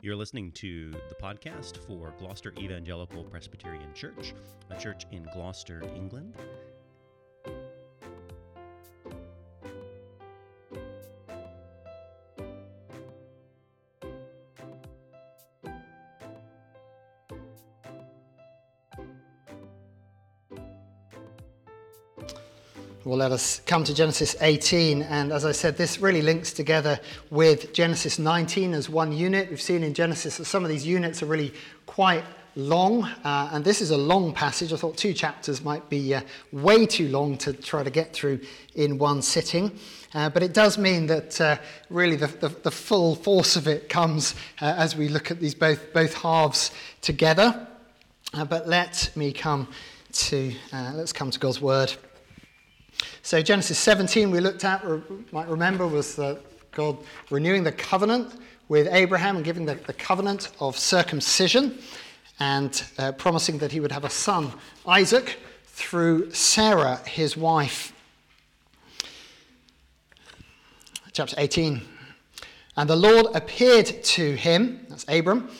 You're listening to the podcast for Gloucester Evangelical Presbyterian Church, a church in Gloucester, England. Well, let us come to Genesis 18. And as I said, this really links together with Genesis 19 as one unit. We've seen in Genesis that some of these units are really quite long. Uh, and this is a long passage. I thought two chapters might be uh, way too long to try to get through in one sitting. Uh, but it does mean that uh, really the, the, the, full force of it comes uh, as we look at these both, both halves together. Uh, but let me come to, let's come to God's word. So, Genesis 17, we looked at, might remember, was God renewing the covenant with Abraham and giving the, the covenant of circumcision and uh, promising that he would have a son, Isaac, through Sarah, his wife. Chapter 18. And the Lord appeared to him, that's Abram,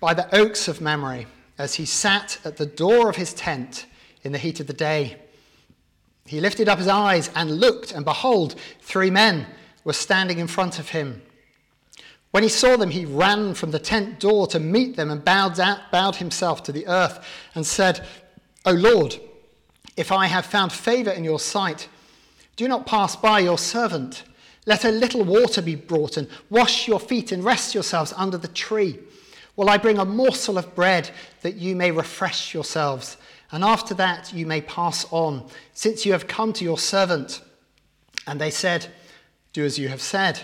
by the oaks of Mamre, as he sat at the door of his tent in the heat of the day. He lifted up his eyes and looked, and behold, three men were standing in front of him. When he saw them, he ran from the tent door to meet them and bowed, out, bowed himself to the earth and said, O Lord, if I have found favor in your sight, do not pass by your servant. Let a little water be brought and wash your feet and rest yourselves under the tree, while I bring a morsel of bread that you may refresh yourselves and after that you may pass on, since you have come to your servant. And they said, Do as you have said.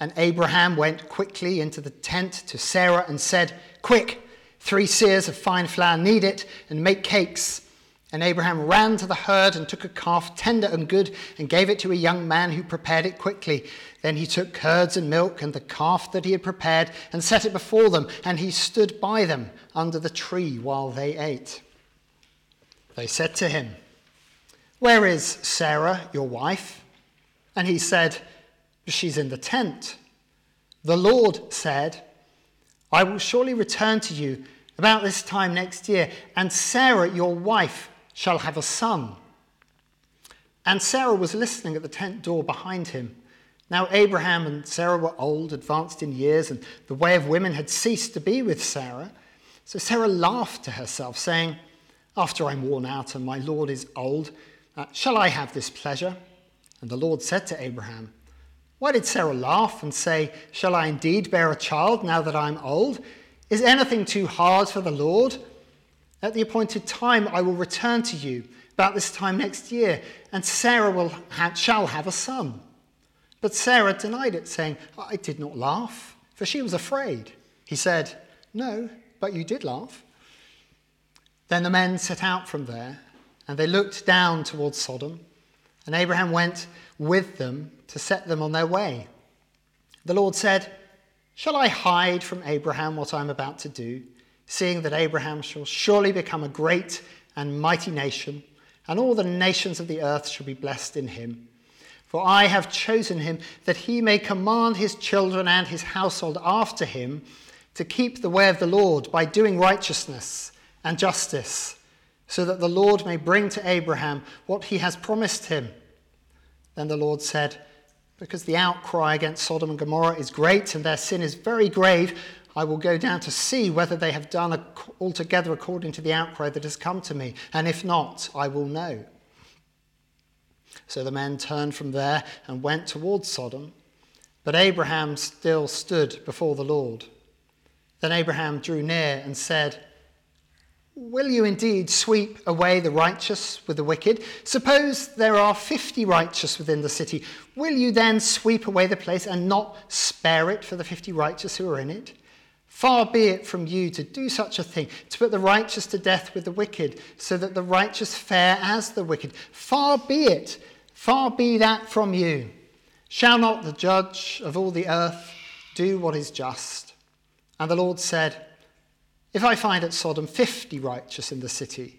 And Abraham went quickly into the tent to Sarah and said, Quick, three seahs of fine flour, knead it, and make cakes. And Abraham ran to the herd and took a calf, tender and good, and gave it to a young man who prepared it quickly. Then he took curds and milk and the calf that he had prepared and set it before them, and he stood by them under the tree while they ate. They said to him, Where is Sarah, your wife? And he said, She's in the tent. The Lord said, I will surely return to you about this time next year, and Sarah, your wife, shall have a son. And Sarah was listening at the tent door behind him. Now, Abraham and Sarah were old, advanced in years, and the way of women had ceased to be with Sarah. So Sarah laughed to herself, saying, after I'm worn out and my Lord is old, uh, shall I have this pleasure? And the Lord said to Abraham, Why did Sarah laugh and say, Shall I indeed bear a child now that I'm old? Is anything too hard for the Lord? At the appointed time, I will return to you about this time next year, and Sarah will ha- shall have a son. But Sarah denied it, saying, I did not laugh, for she was afraid. He said, No, but you did laugh. Then the men set out from there, and they looked down towards Sodom, and Abraham went with them to set them on their way. The Lord said, Shall I hide from Abraham what I am about to do, seeing that Abraham shall surely become a great and mighty nation, and all the nations of the earth shall be blessed in him? For I have chosen him that he may command his children and his household after him to keep the way of the Lord by doing righteousness and justice, so that the Lord may bring to Abraham what he has promised him. Then the Lord said, Because the outcry against Sodom and Gomorrah is great and their sin is very grave, I will go down to see whether they have done altogether according to the outcry that has come to me, and if not, I will know. So the men turned from there and went towards Sodom, but Abraham still stood before the Lord. Then Abraham drew near and said, Will you indeed sweep away the righteous with the wicked? Suppose there are fifty righteous within the city. Will you then sweep away the place and not spare it for the fifty righteous who are in it? Far be it from you to do such a thing, to put the righteous to death with the wicked, so that the righteous fare as the wicked. Far be it, far be that from you. Shall not the judge of all the earth do what is just? And the Lord said, if I find at Sodom 50 righteous in the city,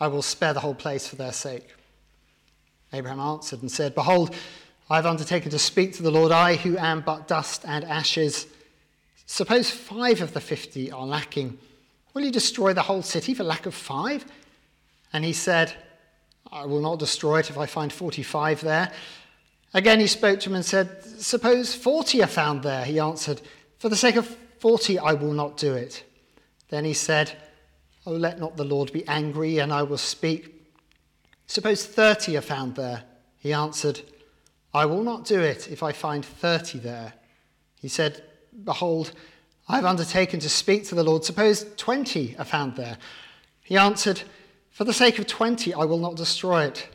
I will spare the whole place for their sake. Abraham answered and said, Behold, I have undertaken to speak to the Lord, I who am but dust and ashes. Suppose five of the fifty are lacking. Will you destroy the whole city for lack of five? And he said, I will not destroy it if I find 45 there. Again, he spoke to him and said, Suppose 40 are found there. He answered, For the sake of 40, I will not do it. Then he said, Oh, let not the Lord be angry, and I will speak. Suppose 30 are found there. He answered, I will not do it if I find 30 there. He said, Behold, I have undertaken to speak to the Lord. Suppose 20 are found there. He answered, For the sake of 20, I will not destroy it.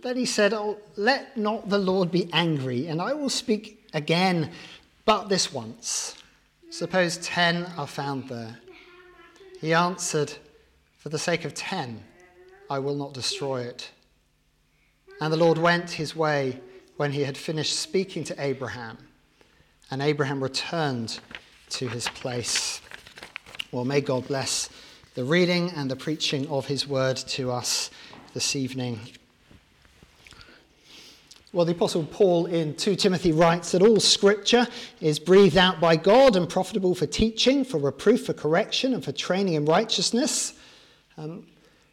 Then he said, Oh, let not the Lord be angry, and I will speak again, but this once. Suppose 10 are found there. He answered, For the sake of 10, I will not destroy it. And the Lord went his way when he had finished speaking to Abraham, and Abraham returned to his place. Well, may God bless the reading and the preaching of his word to us this evening. Well, the Apostle Paul in 2 Timothy writes that all scripture is breathed out by God and profitable for teaching, for reproof, for correction, and for training in righteousness. Um,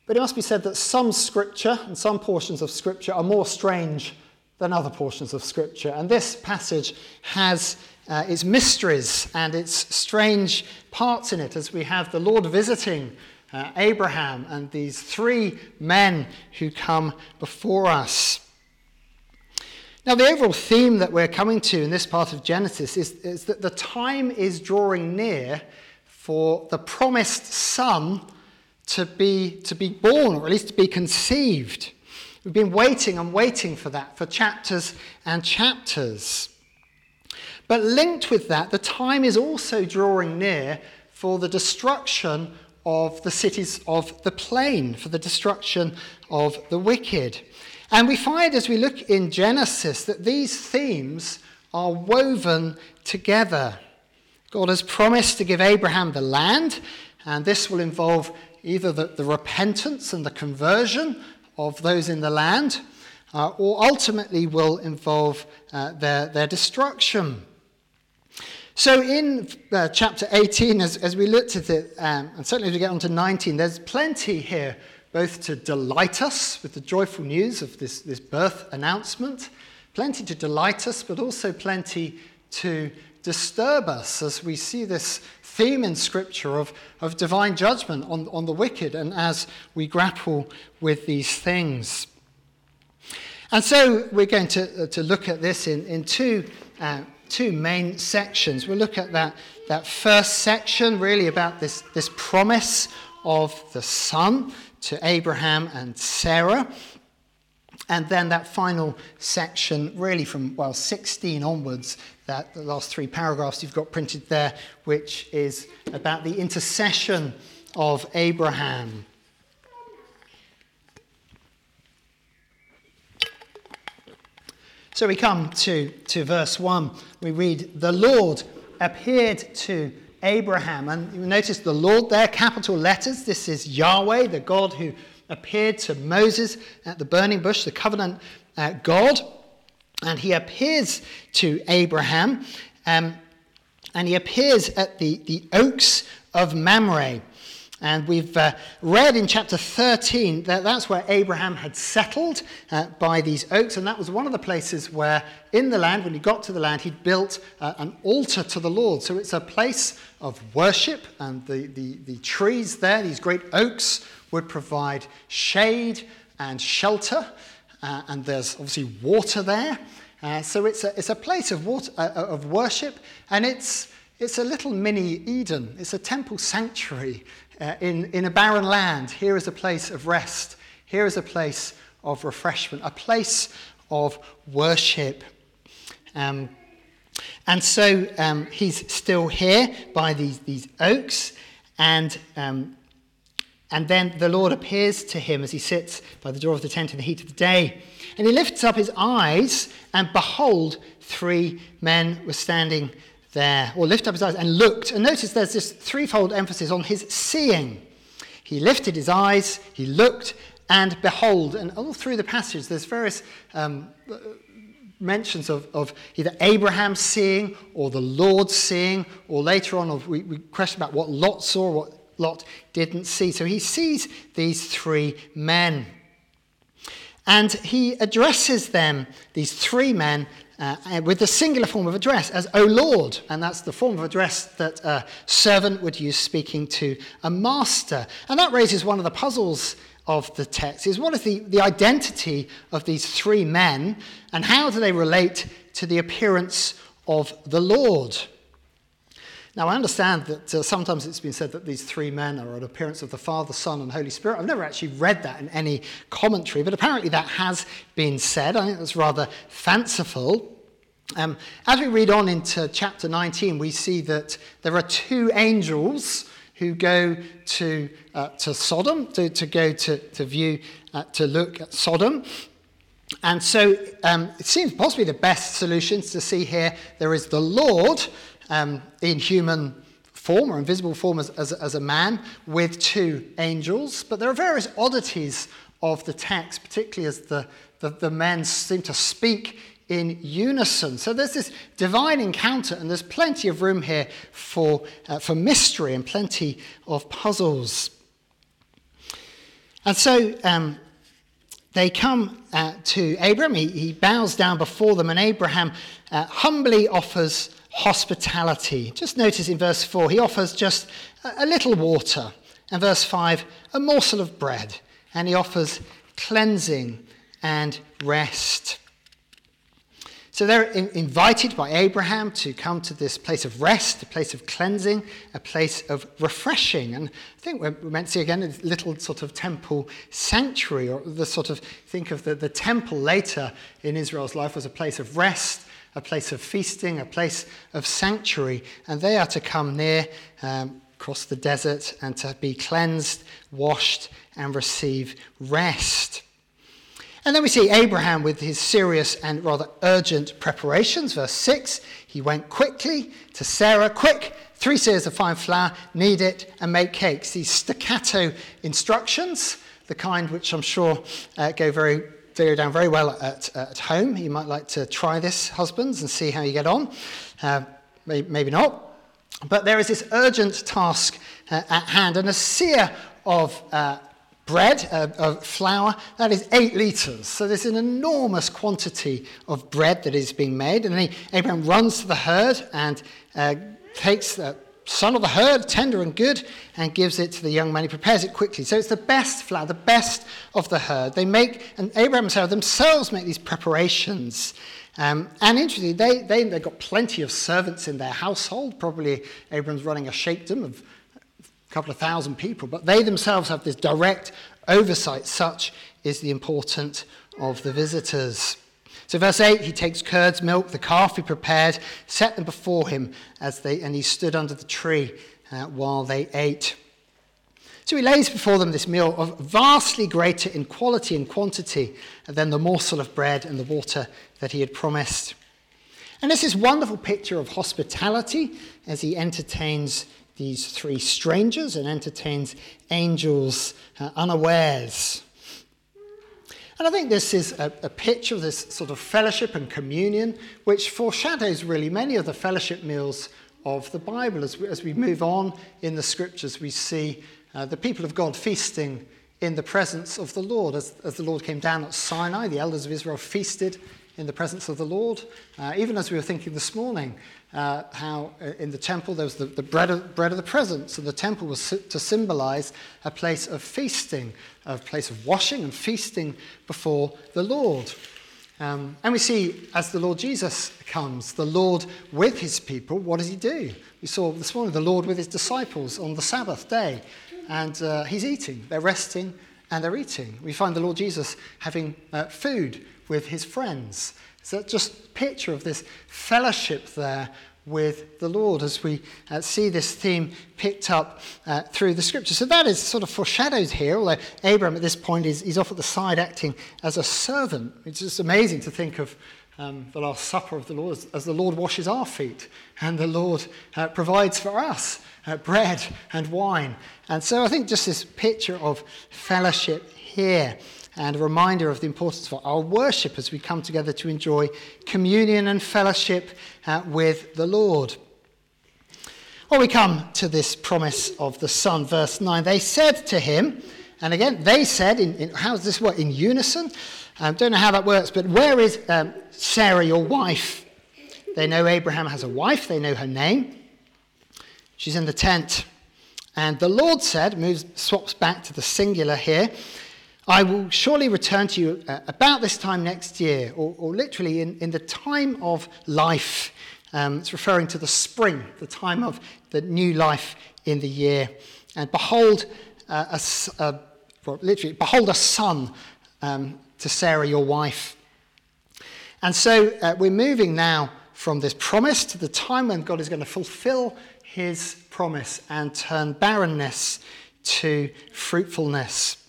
but it must be said that some scripture and some portions of scripture are more strange than other portions of scripture. And this passage has uh, its mysteries and its strange parts in it as we have the Lord visiting uh, Abraham and these three men who come before us. Now, the overall theme that we're coming to in this part of Genesis is, is that the time is drawing near for the promised son to be, to be born, or at least to be conceived. We've been waiting and waiting for that for chapters and chapters. But linked with that, the time is also drawing near for the destruction of the cities of the plain, for the destruction of the wicked. And we find as we look in Genesis that these themes are woven together. God has promised to give Abraham the land, and this will involve either the, the repentance and the conversion of those in the land, uh, or ultimately will involve uh, their, their destruction. So, in uh, chapter 18, as, as we looked at it, um, and certainly as we get on to 19, there's plenty here both to delight us with the joyful news of this, this birth announcement, plenty to delight us, but also plenty to disturb us as we see this theme in Scripture of, of divine judgment on, on the wicked and as we grapple with these things. And so we're going to, uh, to look at this in, in two, uh, two main sections. We'll look at that, that first section, really about this, this promise of the Son to Abraham and Sarah. And then that final section, really from, well, 16 onwards, that the last three paragraphs you've got printed there, which is about the intercession of Abraham. So we come to, to verse 1. We read, The Lord appeared to Abraham. And you notice the Lord there, capital letters. This is Yahweh, the God who appeared to Moses at the burning bush, the covenant uh, God. And he appears to Abraham. Um, and he appears at the, the oaks of Mamre. And we've uh, read in chapter 13 that that's where Abraham had settled uh, by these oaks. And that was one of the places where, in the land, when he got to the land, he'd built uh, an altar to the Lord. So it's a place of worship. And the, the, the trees there, these great oaks, would provide shade and shelter. Uh, and there's obviously water there. Uh, so it's a, it's a place of, water, uh, of worship. And it's, it's a little mini Eden. It's a temple sanctuary uh, in, in a barren land, here is a place of rest. Here is a place of refreshment, a place of worship. Um, and so um, he's still here by these, these oaks, and, um, and then the Lord appears to him as he sits by the door of the tent in the heat of the day. And he lifts up his eyes, and behold, three men were standing there, or lift up his eyes and looked. And notice there's this threefold emphasis on his seeing. He lifted his eyes, he looked, and behold. And all through the passage, there's various um, mentions of, of either Abraham seeing or the Lord seeing, or later on, we, we question about what Lot saw, what Lot didn't see. So he sees these three men. And he addresses them, these three men, uh, with the singular form of address as O Lord. And that's the form of address that a servant would use speaking to a master. And that raises one of the puzzles of the text is what is the, the identity of these three men and how do they relate to the appearance of the Lord? Now, I understand that uh, sometimes it's been said that these three men are an appearance of the Father, Son, and Holy Spirit. I've never actually read that in any commentary, but apparently that has been said. I think that's rather fanciful. Um, as we read on into chapter 19, we see that there are two angels who go to, uh, to Sodom, to, to go to, to view, uh, to look at Sodom. And so um, it seems possibly the best solutions to see here there is the Lord um, in human form or invisible form as, as, as, a man with two angels. But there are various oddities of the text, particularly as the, the, the men seem to speak in unison. So there's this divine encounter, and there's plenty of room here for, uh, for mystery and plenty of puzzles. And so um, they come uh, to Abraham. He, he, bows down before them, and Abraham uh, humbly offers hospitality. Just notice in verse 4, he offers just a, a little water. And verse 5, a morsel of bread. And he offers cleansing and rest. So they're in, invited by Abraham to come to this place of rest, a place of cleansing, a place of refreshing. And I think we're, meant to see again a little sort of temple sanctuary, or the sort of think of the, the temple later in Israel's life was a place of rest, a place of feasting, a place of sanctuary. And they are to come near, um, across the desert, and to be cleansed, washed, and receive rest. And then we see Abraham with his serious and rather urgent preparations. Verse 6 he went quickly to Sarah, quick, three seahs of fine flour, knead it, and make cakes. These staccato instructions, the kind which I'm sure uh, go very go down very well at, at home. You might like to try this, husbands, and see how you get on. Uh, maybe not. But there is this urgent task uh, at hand, and a seah of uh, bread, uh, of flour, that is eight litres. So there's an enormous quantity of bread that is being made. And then Abraham runs to the herd and uh, takes the son of the herd, tender and good, and gives it to the young man. He prepares it quickly. So it's the best flour, the best of the herd. They make, and Abraham and Sarah themselves make these preparations. Um, and interestingly, they, they, they've got plenty of servants in their household. Probably Abraham's running a sheikdom of couple of thousand people, but they themselves have this direct oversight. Such is the importance of the visitors. So, verse 8, he takes curds, milk, the calf he prepared, set them before him, as they, and he stood under the tree uh, while they ate. So he lays before them this meal of vastly greater in quality and quantity than the morsel of bread and the water that he had promised. And this is wonderful picture of hospitality as he entertains these three strangers and entertains angels uh, unawares. And I think this is a, a, picture of this sort of fellowship and communion, which foreshadows really many of the fellowship meals of the Bible. As we, as we move on in the scriptures, we see uh, the people of God feasting in the presence of the Lord. As, as the Lord came down at Sinai, the elders of Israel feasted in the presence of the Lord. Uh, even as we were thinking this morning, uh, how uh, in the temple there was the, the bread, of, bread of the presence, and the temple was to symbolize a place of feasting, a place of washing and feasting before the Lord. Um, and we see as the Lord Jesus comes, the Lord with his people, what does he do? We saw this morning the Lord with his disciples on the Sabbath day, and uh, he's eating, they're resting, and they're eating. We find the Lord Jesus having uh, food with his friends. So just picture of this fellowship there with the Lord as we uh, see this theme picked up uh, through the scripture. So that is sort of foreshadowed here, although Abraham at this point is off at the side acting as a servant. It's just amazing to think of um, the Last Supper of the Lord as, as, the Lord washes our feet and the Lord uh, provides for us uh, bread and wine. And so I think just this picture of fellowship here and a reminder of the importance of our worship as we come together to enjoy communion and fellowship uh, with the Lord. Well, we come to this promise of the Son, verse 9. They said to him, and again, they said, in, in, how does this work? In unison? I um, don't know how that works, but where is um, Sarah, your wife? They know Abraham has a wife, they know her name. She's in the tent. And the Lord said, moves, swaps back to the singular here, I will surely return to you uh, about this time next year, or, or literally in, in the time of life. Um, it's referring to the spring, the time of the new life in the year. And behold, uh, a, a, well, literally, behold a son um, to Sarah, your wife. And so uh, we're moving now from this promise to the time when God is going to fulfill his promise and turn barrenness to fruitfulness.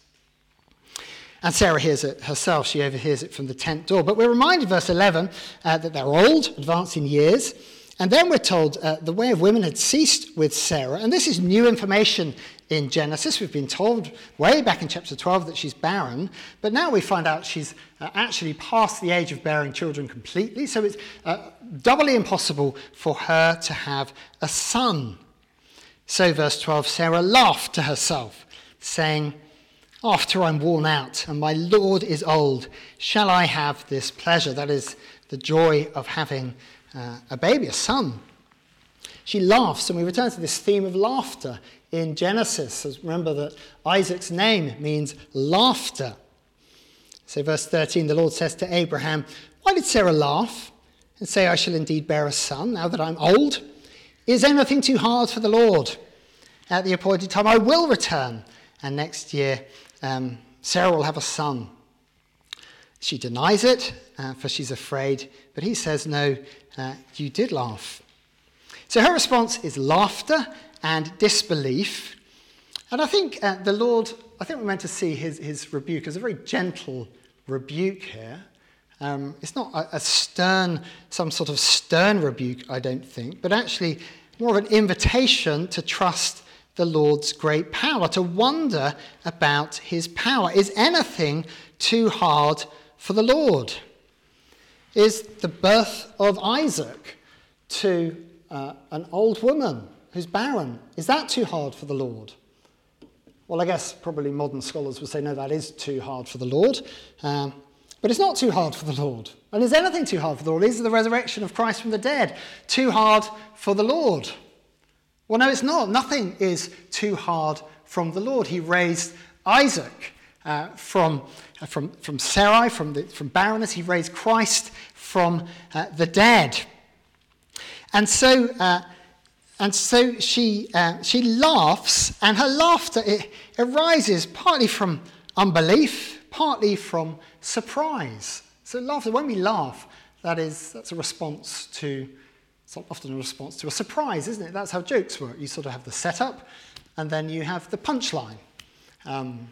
And Sarah hears it herself. She overhears it from the tent door. But we're reminded, verse 11, uh, that they're old, advanced in years. And then we're told uh, the way of women had ceased with Sarah. And this is new information in Genesis. We've been told way back in chapter 12 that she's barren. But now we find out she's uh, actually past the age of bearing children completely. So it's uh, doubly impossible for her to have a son. So, verse 12 Sarah laughed to herself, saying, After I'm worn out and my Lord is old, shall I have this pleasure? That is the joy of having uh, a baby, a son. She laughs, and we return to this theme of laughter in Genesis. Remember that Isaac's name means laughter. So, verse 13, the Lord says to Abraham, Why did Sarah laugh and say, I shall indeed bear a son now that I'm old? Is anything too hard for the Lord? At the appointed time, I will return, and next year um, Sarah will have a son. She denies it, uh, for she's afraid, but he says, No, uh, you did laugh. So her response is laughter and disbelief. And I think uh, the Lord, I think we're meant to see his, his rebuke as a very gentle rebuke here. Um, it's not a, a, stern, some sort of stern rebuke, I don't think, but actually more of an invitation to trust the Lord's great power, to wonder about his power. Is anything too hard for the Lord? Is the birth of Isaac to uh, an old woman who's barren, is that too hard for the Lord? Well, I guess probably modern scholars would say, no, that is too hard for the Lord. Um, but it's not too hard for the Lord. And is anything too hard for the Lord? Is the resurrection of Christ from the dead too hard for the Lord? Well, no, it's not. Nothing is too hard from the Lord. He raised Isaac uh, from, uh, from, from Sarai, from, the, from barrenness. He raised Christ from uh, the dead. And so, uh, and so she, uh, she laughs, and her laughter it arises partly from unbelief, partly from surprise. So laughter, when we laugh, that is, that's a response to, it's often a response to a surprise, isn't it? That's how jokes work. You sort of have the setup, and then you have the punchline. Um,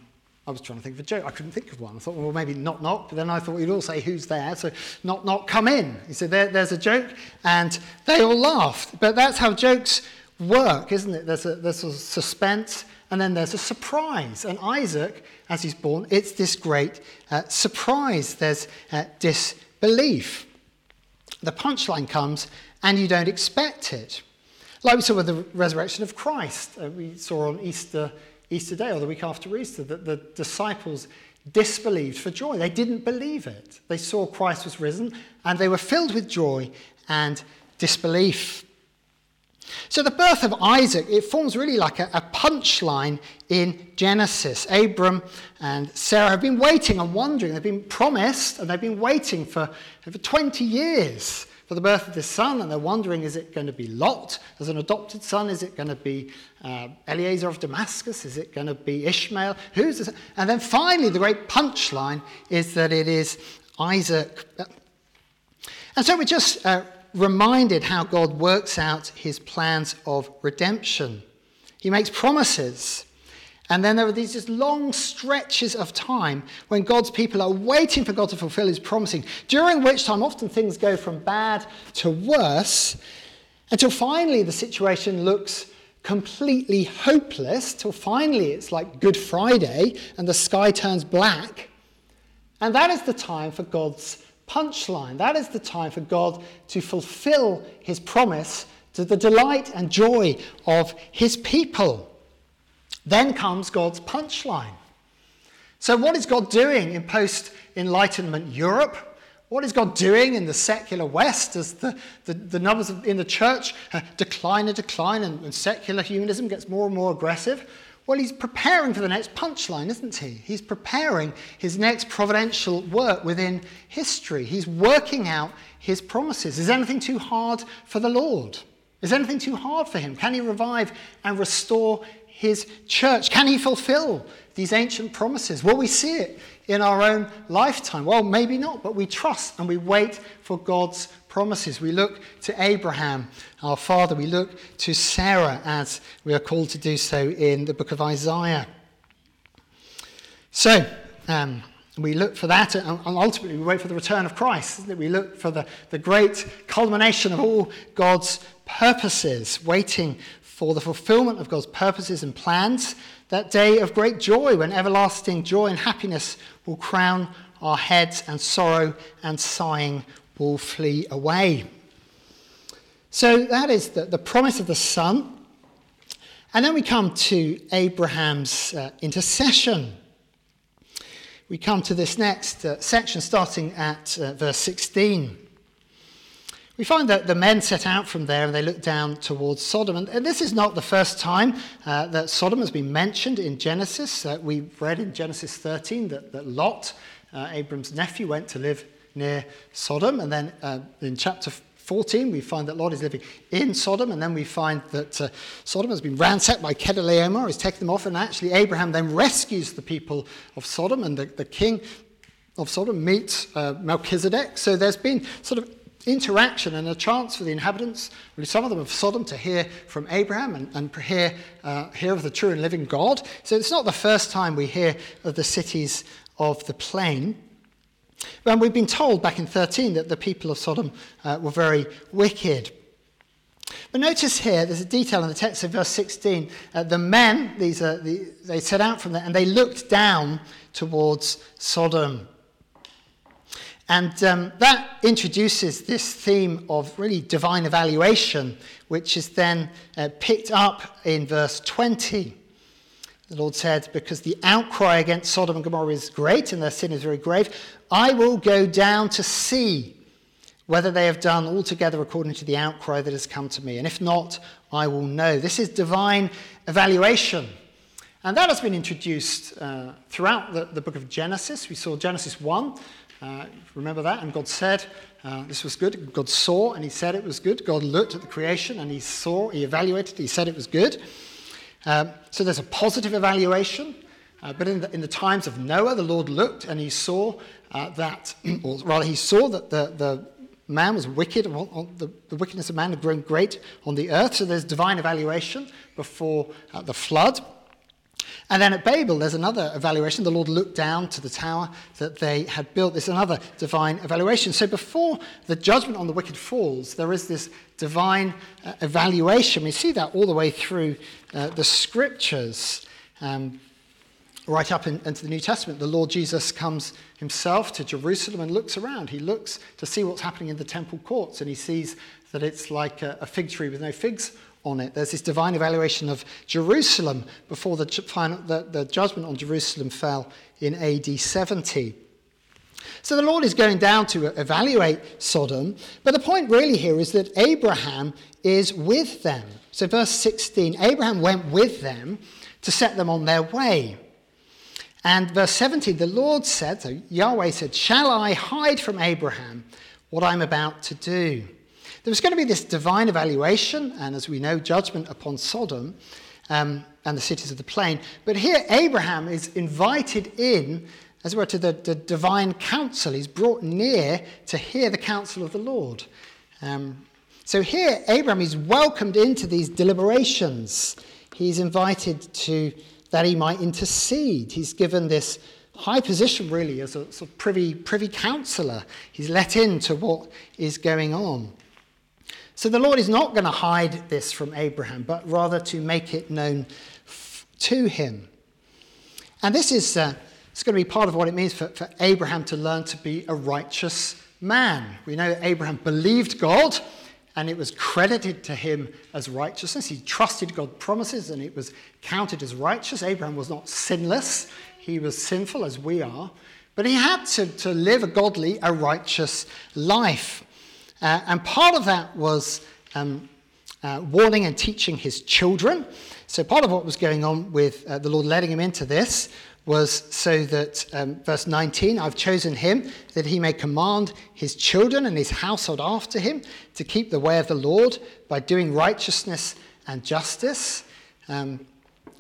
I was trying to think of a joke. I couldn't think of one. I thought, well, maybe knock, knock. But then I thought you'd all say, who's there? So knock, knock, come in. He said, there, there's a joke. And they all laughed. But that's how jokes work, isn't it? There's a, there's a suspense and then there's a surprise. And Isaac, as he's born, it's this great uh, surprise. There's uh, disbelief. The punchline comes, and you don't expect it. Like we saw with the resurrection of Christ, uh, we saw on Easter, Easter Day or the week after Easter that the disciples disbelieved for joy. They didn't believe it. They saw Christ was risen, and they were filled with joy and disbelief. So the birth of Isaac, it forms really like a, a punchline in Genesis. Abram and Sarah have been waiting and wondering. They've been promised and they've been waiting for, for 20 years for the birth of this son, and they're wondering is it going to be Lot as an adopted son? Is it going to be uh, Eliezer of Damascus? Is it going to be Ishmael? Who's this? And then finally, the great punchline is that it is Isaac. And so we're just uh, reminded how God works out his plans of redemption. He makes promises. And then there are these just long stretches of time when God's people are waiting for God to fulfill his promising, during which time often things go from bad to worse until finally the situation looks completely hopeless, till finally it's like Good Friday and the sky turns black. And that is the time for God's punchline. That is the time for God to fulfill his promise to the delight and joy of his people. Then comes God's punchline. So, what is God doing in post Enlightenment Europe? What is God doing in the secular West as the, the, the numbers in the church uh, decline and decline and, and secular humanism gets more and more aggressive? Well, he's preparing for the next punchline, isn't he? He's preparing his next providential work within history. He's working out his promises. Is anything too hard for the Lord? Is anything too hard for him? Can he revive and restore his church? Can he fulfill these ancient promises? Will we see it in our own lifetime? Well, maybe not, but we trust and we wait for God's promises. We look to Abraham, our father. We look to Sarah, as we are called to do so in the book of Isaiah. So, um, we look for that, and ultimately we wait for the return of Christ. We look for the, the great culmination of all God's purposes, waiting for the fulfillment of God's purposes and plans. That day of great joy when everlasting joy and happiness will crown our heads, and sorrow and sighing will flee away. So that is the, the promise of the Son. And then we come to Abraham's uh, intercession. We come to this next uh, section starting at uh, verse 16. We find that the men set out from there and they look down towards Sodom. And, this is not the first time uh, that Sodom has been mentioned in Genesis. Uh, we read in Genesis 13 that, that Lot, uh, Abram's nephew, went to live near Sodom. And then uh, in chapter 14, we find that Lot is living in Sodom, and then we find that uh, Sodom has been ransacked by Chedorlaomer, he's taken them off, and actually Abraham then rescues the people of Sodom, and the, the king of Sodom meets uh, Melchizedek. So there's been sort of interaction and a chance for the inhabitants, really some of them of Sodom, to hear from Abraham and, and hear, uh, hear of the true and living God. So it's not the first time we hear of the cities of the plain. And we've been told back in 13 that the people of Sodom uh, were very wicked. But notice here, there's a detail in the text of verse 16. Uh, the men, these are the, they set out from there and they looked down towards Sodom. And um, that introduces this theme of really divine evaluation, which is then uh, picked up in verse 20. The Lord said, Because the outcry against Sodom and Gomorrah is great and their sin is very grave, I will go down to see whether they have done altogether according to the outcry that has come to me. And if not, I will know. This is divine evaluation. And that has been introduced uh, throughout the, the, book of Genesis. We saw Genesis 1. Uh, remember that? And God said, uh, This was good. God saw and he said it was good. God looked at the creation and he saw, he evaluated, he said it was good. Um, so there's a positive evaluation. Uh, but in the, in the, times of Noah, the Lord looked and he saw uh, that, or rather, he saw that the, the man was wicked, the, the, wickedness of man had grown great on the earth. So there's divine evaluation before uh, the flood. And then at Babel, there's another evaluation. The Lord looked down to the tower that they had built. There's another divine evaluation. So before the judgment on the wicked falls, there is this divine uh, evaluation. We see that all the way through uh, the scriptures. Um, right up in, into the New Testament, the Lord Jesus comes himself to Jerusalem and looks around. He looks to see what's happening in the temple courts, and he sees that it's like a, a fig tree with no figs on it. There's this divine evaluation of Jerusalem before the, final, the, the judgment on Jerusalem fell in AD 70. So the Lord is going down to evaluate Sodom, but the point really here is that Abraham is with them. So, verse 16 Abraham went with them to set them on their way. And verse 17, the Lord said, so Yahweh said, Shall I hide from Abraham what I'm about to do? There was going to be this divine evaluation, and as we know, judgment upon Sodom um, and the cities of the plain. But here, Abraham is invited in, as it were, to the, the divine council. He's brought near to hear the counsel of the Lord. Um, so here, Abraham is welcomed into these deliberations. He's invited to that he might intercede. He's given this high position, really, as a sort of privy, privy counselor. He's let in to what is going on. So the Lord is not going to hide this from Abraham, but rather to make it known f- to him. And this is uh, it's going to be part of what it means for, for Abraham to learn to be a righteous man. We know Abraham believed God and it was credited to him as righteousness. He trusted God's promises and it was counted as righteous. Abraham was not sinless, he was sinful as we are, but he had to, to live a godly, a righteous life. Uh, and part of that was um, uh, warning and teaching his children. So, part of what was going on with uh, the Lord letting him into this was so that, um, verse 19, I've chosen him that he may command his children and his household after him to keep the way of the Lord by doing righteousness and justice. Um,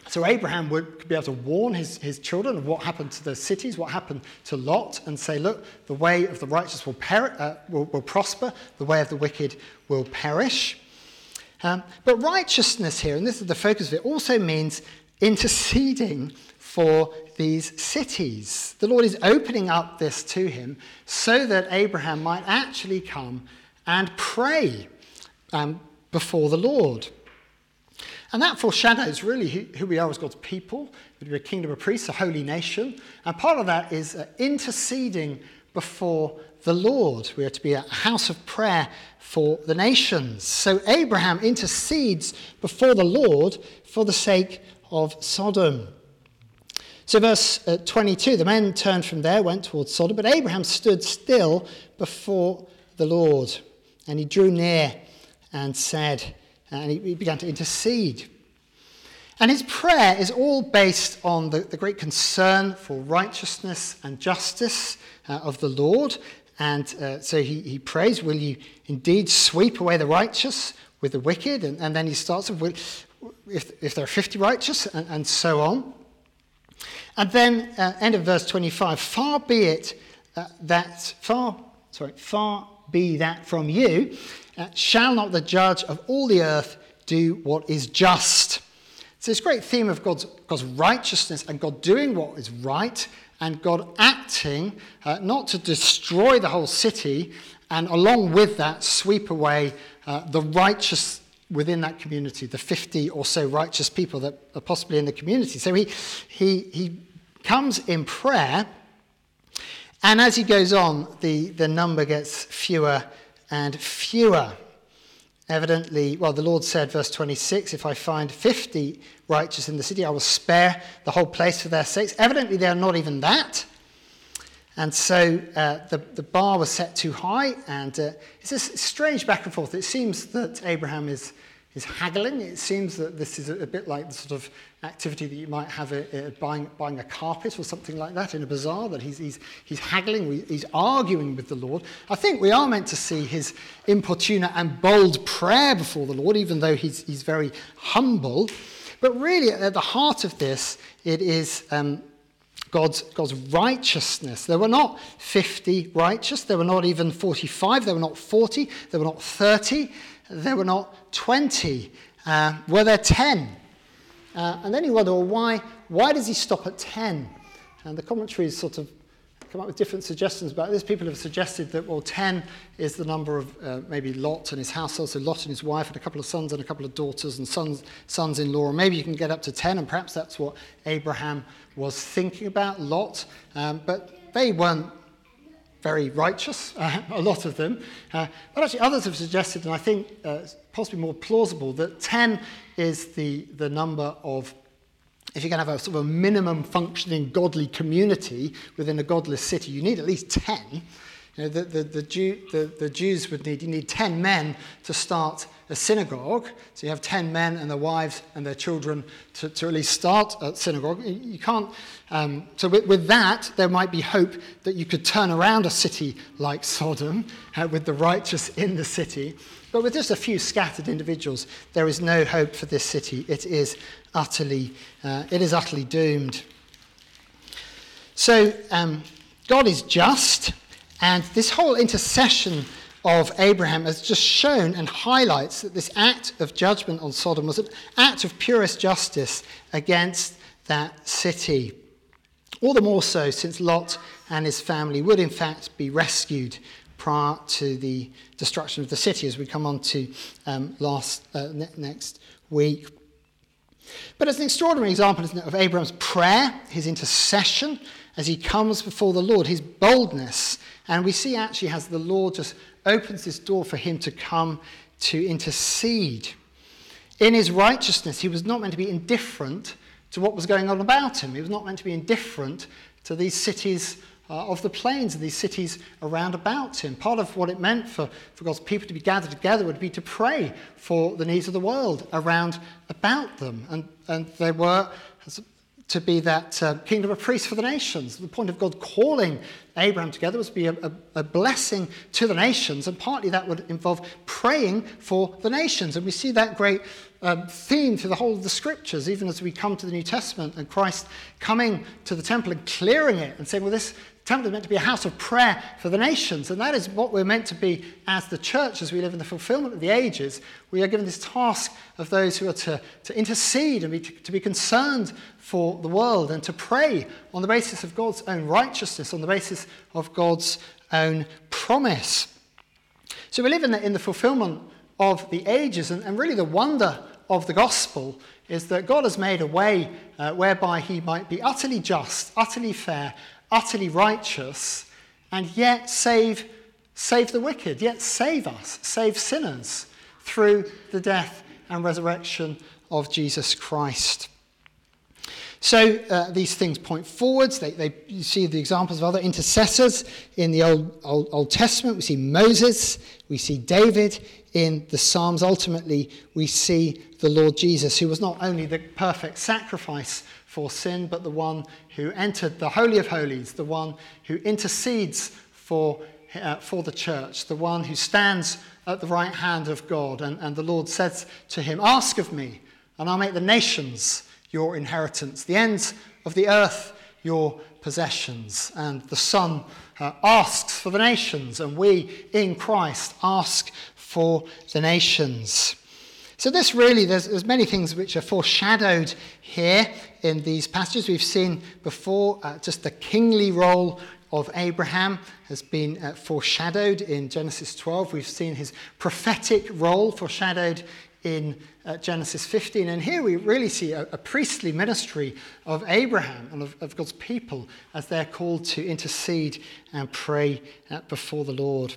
so Abraham would be able to warn his, his children of what happened to the cities, what happened to Lot, and say, look, the way of the righteous will, per- uh, will, will prosper, the way of the wicked will perish. Um, but righteousness here, and this is the focus of it, also means interceding for these cities. The Lord is opening up this to him so that Abraham might actually come and pray um, before the Lord. And that foreshadows really who, who we are as God's people. We're a kingdom of priests, a holy nation. And part of that is uh, interceding before the Lord. We are to be a house of prayer for the nations. So Abraham intercedes before the Lord for the sake of Sodom. So, verse uh, 22 the men turned from there, went towards Sodom, but Abraham stood still before the Lord. And he drew near and said, and he began to intercede. And his prayer is all based on the, the great concern for righteousness and justice uh, of the Lord. And uh, so he, he prays, Will you indeed sweep away the righteous with the wicked? And, and then he starts with, if, if there are 50 righteous, and, and so on. And then, uh, end of verse 25, far be it uh, that, far, sorry, far be that from you, shall not the judge of all the earth do what is just? So, this great theme of God's, God's righteousness and God doing what is right and God acting uh, not to destroy the whole city and along with that sweep away uh, the righteous within that community, the 50 or so righteous people that are possibly in the community. So he, he, he comes in prayer, and as he goes on, the, the number gets fewer and fewer. Evidently, well, the Lord said, verse 26, if I find 50 righteous in the city, I will spare the whole place for their sakes. Evidently, they are not even that. And so uh, the, the bar was set too high, and uh, it's this strange back and forth. It seems that Abraham is is haggling. It seems that this is a, bit like the sort of activity that you might have a, a buying, buying a carpet or something like that in a bazaar, that he's, he's, he's haggling, he's arguing with the Lord. I think we are meant to see his importunate and bold prayer before the Lord, even though he's, he's very humble. But really, at the heart of this, it is um, God's, God's righteousness. There were not 50 righteous, there were not even 45, there were not 40, there were not 30 there were not 20. Uh, were there 10? Uh, and then you wonder, well, why, why does he stop at 10? And the commentaries sort of come up with different suggestions about this. People have suggested that, well, 10 is the number of uh, maybe Lot and his household, so Lot and his wife, and a couple of sons and a couple of daughters and sons, sons in law. And maybe you can get up to 10, and perhaps that's what Abraham was thinking about, Lot. Um, but they weren't very righteous, uh, a lot of them. Uh, but actually, others have suggested, and I think uh, possibly more plausible, that 10 is the, the number of, if you're going to have a sort of a minimum functioning godly community within a godless city, you need at least 10. You know, the, the, the, Jew, the, the Jews would need, you need 10 men to start a synagogue. So you have 10 men and their wives and their children to, to at least start a synagogue. You can't, um, so with, with, that, there might be hope that you could turn around a city like Sodom uh, with the righteous in the city. But with just a few scattered individuals, there is no hope for this city. It is utterly, uh, it is utterly doomed. So um, God is just, and this whole intercession of Abraham has just shown and highlights that this act of judgment on Sodom was an act of purest justice against that city. All the more so since Lot and his family would, in fact, be rescued prior to the destruction of the city, as we come on to um, last, uh, ne- next week. But it's an extraordinary example, it, of Abraham's prayer, his intercession, as he comes before the Lord, his boldness. And we see actually as the Lord just opens this door for him to come to intercede. In his righteousness, he was not meant to be indifferent to what was going on about him. He was not meant to be indifferent to these cities uh, of the plains and these cities around about him. Part of what it meant for, for God's people to be gathered together would be to pray for the needs of the world around about them. And, and they were to be that uh, kingdom of priests for the nations. The point of God calling Abraham together was to be a, a, a, blessing to the nations, and partly that would involve praying for the nations. And we see that great um, theme through the whole of the scriptures, even as we come to the New Testament and Christ coming to the temple and clearing it and saying, Well, this temple is meant to be a house of prayer for the nations. And that is what we're meant to be as the church as we live in the fulfillment of the ages. We are given this task of those who are to, to intercede and be, to, to be concerned for the world and to pray on the basis of God's own righteousness, on the basis of God's own promise. So we live in the, in the fulfillment of the ages, and, and really the wonder of the gospel is that God has made a way uh, whereby he might be utterly just, utterly fair, utterly righteous, and yet save, save the wicked, yet save us, save sinners through the death and resurrection of Jesus Christ. So uh, these things point forwards. They, they, you see the examples of other intercessors in the Old, Old, Old Testament. We see Moses, we see David in the Psalms. Ultimately, we see the Lord Jesus, who was not only the perfect sacrifice for sin, but the one who entered the Holy of Holies, the one who intercedes for, uh, for the church, the one who stands at the right hand of God. And, and the Lord says to him, Ask of me, and I'll make the nations your inheritance, the ends of the earth your possessions. And the Son uh, asks for the nations, and we in Christ ask for the nations. So, this really, there's, there's many things which are foreshadowed here in these passages. We've seen before uh, just the kingly role of Abraham has been uh, foreshadowed in Genesis 12. We've seen his prophetic role foreshadowed in Genesis 15. And here we really see a, a priestly ministry of Abraham and of, of, God's people as they're called to intercede and pray uh, before the Lord.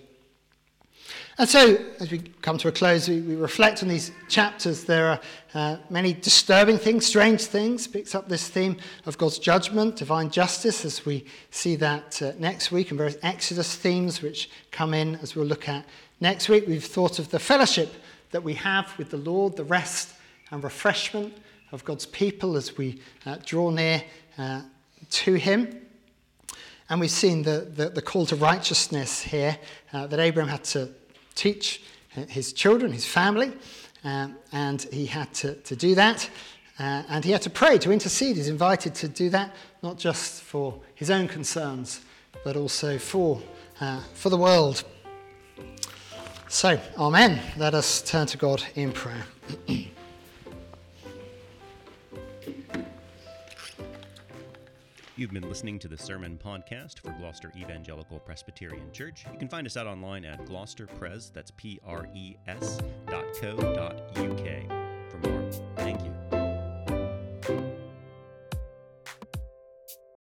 And so, as we come to a close, we, we reflect on these chapters. There are uh, many disturbing things, strange things. Picks up this theme of God's judgment, divine justice, as we see that uh, next week, and various Exodus themes which come in as we'll look at next week. We've thought of the fellowship that we have with the Lord, the rest and refreshment of God's people as we uh, draw near uh, to Him. And we've seen the, the, the call to righteousness here uh, that Abraham had to teach his children, his family, um, and he had to, to do that. Uh, and he had to pray, to intercede. He's invited to do that, not just for his own concerns, but also for, uh, for the world. So, Amen. Let us turn to God in prayer. You've been listening to the Sermon Podcast for Gloucester Evangelical Presbyterian Church. You can find us out online at gloucesterpres, that's P R E S dot co dot UK for more. Thank you.